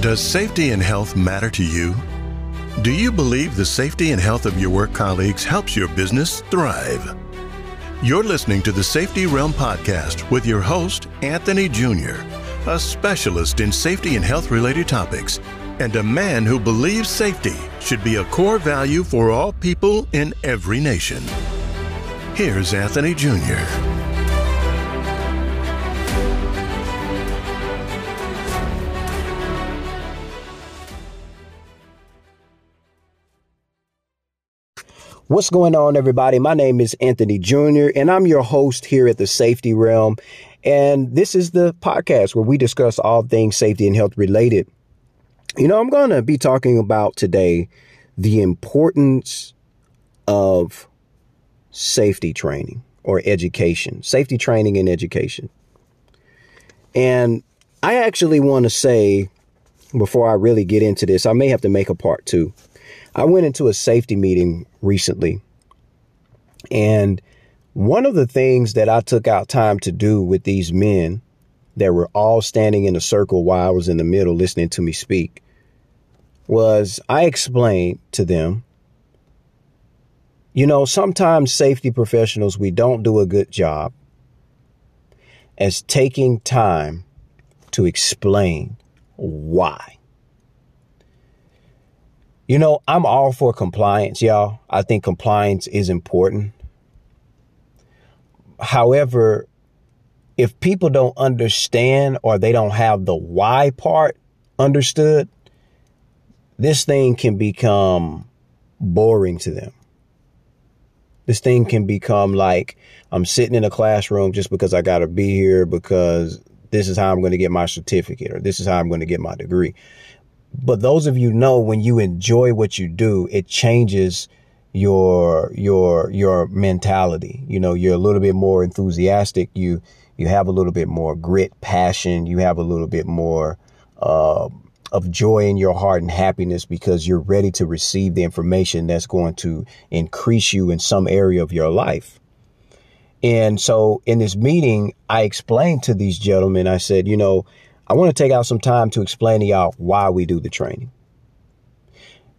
Does safety and health matter to you? Do you believe the safety and health of your work colleagues helps your business thrive? You're listening to the Safety Realm Podcast with your host, Anthony Jr., a specialist in safety and health related topics, and a man who believes safety should be a core value for all people in every nation. Here's Anthony Jr. What's going on, everybody? My name is Anthony Jr., and I'm your host here at the Safety Realm. And this is the podcast where we discuss all things safety and health related. You know, I'm going to be talking about today the importance of safety training or education, safety training and education. And I actually want to say, before I really get into this, I may have to make a part two. I went into a safety meeting recently. And one of the things that I took out time to do with these men that were all standing in a circle while I was in the middle listening to me speak was I explained to them, you know, sometimes safety professionals, we don't do a good job as taking time to explain why. You know, I'm all for compliance, y'all. I think compliance is important. However, if people don't understand or they don't have the why part understood, this thing can become boring to them. This thing can become like I'm sitting in a classroom just because I got to be here because this is how I'm going to get my certificate or this is how I'm going to get my degree. But those of you know when you enjoy what you do, it changes your your your mentality. You know, you're a little bit more enthusiastic. You you have a little bit more grit, passion. You have a little bit more uh, of joy in your heart and happiness because you're ready to receive the information that's going to increase you in some area of your life. And so in this meeting, I explained to these gentlemen, I said, you know, I want to take out some time to explain to y'all why we do the training.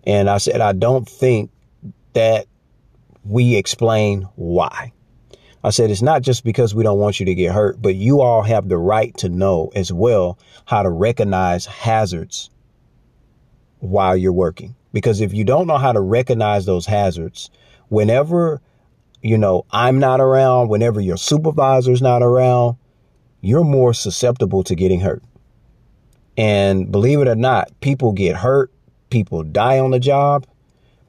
And I said, I don't think that we explain why. I said, it's not just because we don't want you to get hurt, but you all have the right to know as well how to recognize hazards while you're working. Because if you don't know how to recognize those hazards, whenever, you know, I'm not around, whenever your supervisor's not around, you're more susceptible to getting hurt. And believe it or not, people get hurt, people die on the job.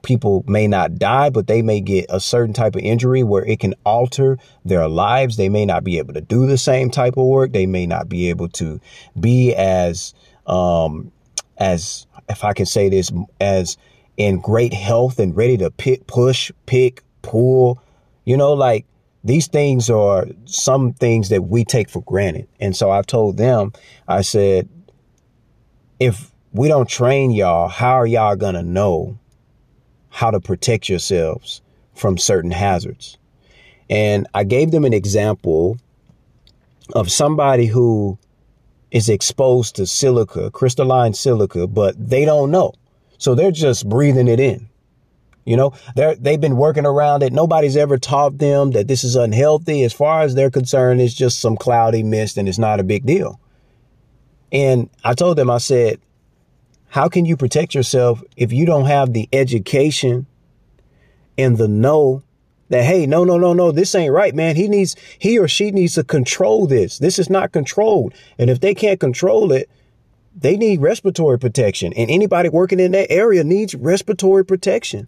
People may not die, but they may get a certain type of injury where it can alter their lives. They may not be able to do the same type of work. They may not be able to be as, um, as, if I can say this, as in great health and ready to pick, push, pick, pull, you know, like these things are some things that we take for granted. And so I told them, I said, if we don't train y'all, how are y'all going to know how to protect yourselves from certain hazards? And I gave them an example of somebody who is exposed to silica, crystalline silica, but they don't know. So they're just breathing it in. You know, they're, they've been working around it. Nobody's ever taught them that this is unhealthy. As far as they're concerned, it's just some cloudy mist and it's not a big deal. And I told them, I said, how can you protect yourself if you don't have the education and the know that, hey, no, no, no, no, this ain't right, man. He needs, he or she needs to control this. This is not controlled. And if they can't control it, they need respiratory protection. And anybody working in that area needs respiratory protection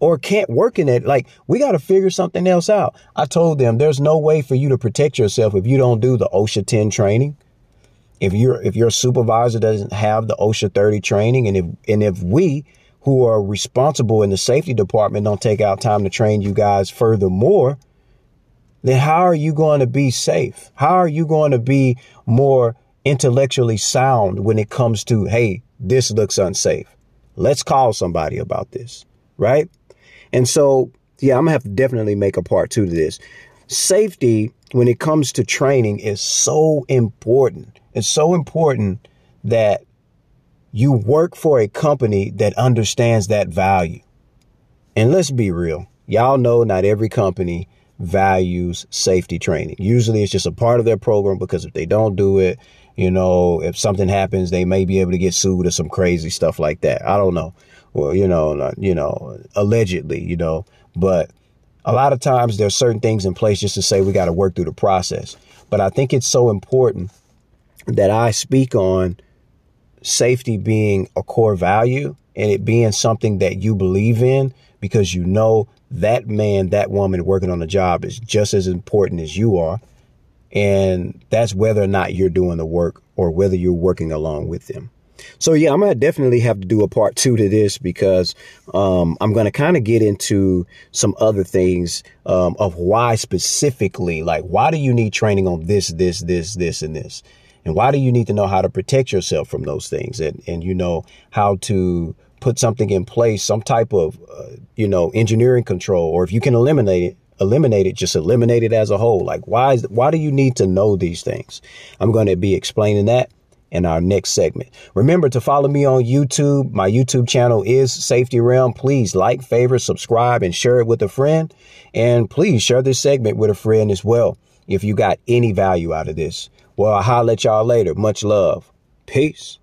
or can't work in it. Like, we got to figure something else out. I told them there's no way for you to protect yourself if you don't do the OSHA 10 training if your if your supervisor doesn't have the OSHA 30 training and if and if we who are responsible in the safety department don't take out time to train you guys furthermore, then how are you going to be safe? How are you going to be more intellectually sound when it comes to, hey, this looks unsafe? Let's call somebody about this, right? And so, yeah, I'm gonna have to definitely make a part two to this. Safety, when it comes to training, is so important it's so important that you work for a company that understands that value. And let's be real. Y'all know not every company values safety training. Usually it's just a part of their program because if they don't do it, you know, if something happens, they may be able to get sued or some crazy stuff like that. I don't know. Well, you know, you know, allegedly, you know, but a lot of times there's certain things in place just to say we got to work through the process. But I think it's so important that I speak on safety being a core value and it being something that you believe in because you know that man, that woman working on the job is just as important as you are. And that's whether or not you're doing the work or whether you're working along with them. So yeah, I'm gonna definitely have to do a part two to this because um, I'm gonna kind of get into some other things um, of why specifically, like why do you need training on this, this, this, this, and this, and why do you need to know how to protect yourself from those things, and and you know how to put something in place, some type of uh, you know engineering control, or if you can eliminate it, eliminate it, just eliminate it as a whole. Like why is why do you need to know these things? I'm going to be explaining that in our next segment. Remember to follow me on YouTube. My YouTube channel is Safety Realm. Please like, favorite, subscribe, and share it with a friend. And please share this segment with a friend as well if you got any value out of this. Well, I'll holler at y'all later. Much love. Peace.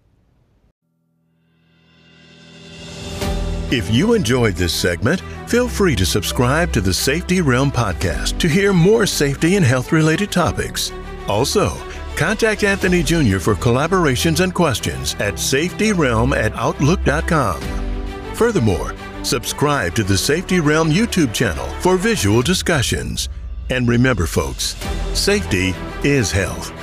If you enjoyed this segment, feel free to subscribe to the Safety Realm podcast to hear more safety and health related topics. Also, Contact Anthony Jr. for collaborations and questions at safetyrealm at outlook.com. Furthermore, subscribe to the Safety Realm YouTube channel for visual discussions. And remember, folks, safety is health.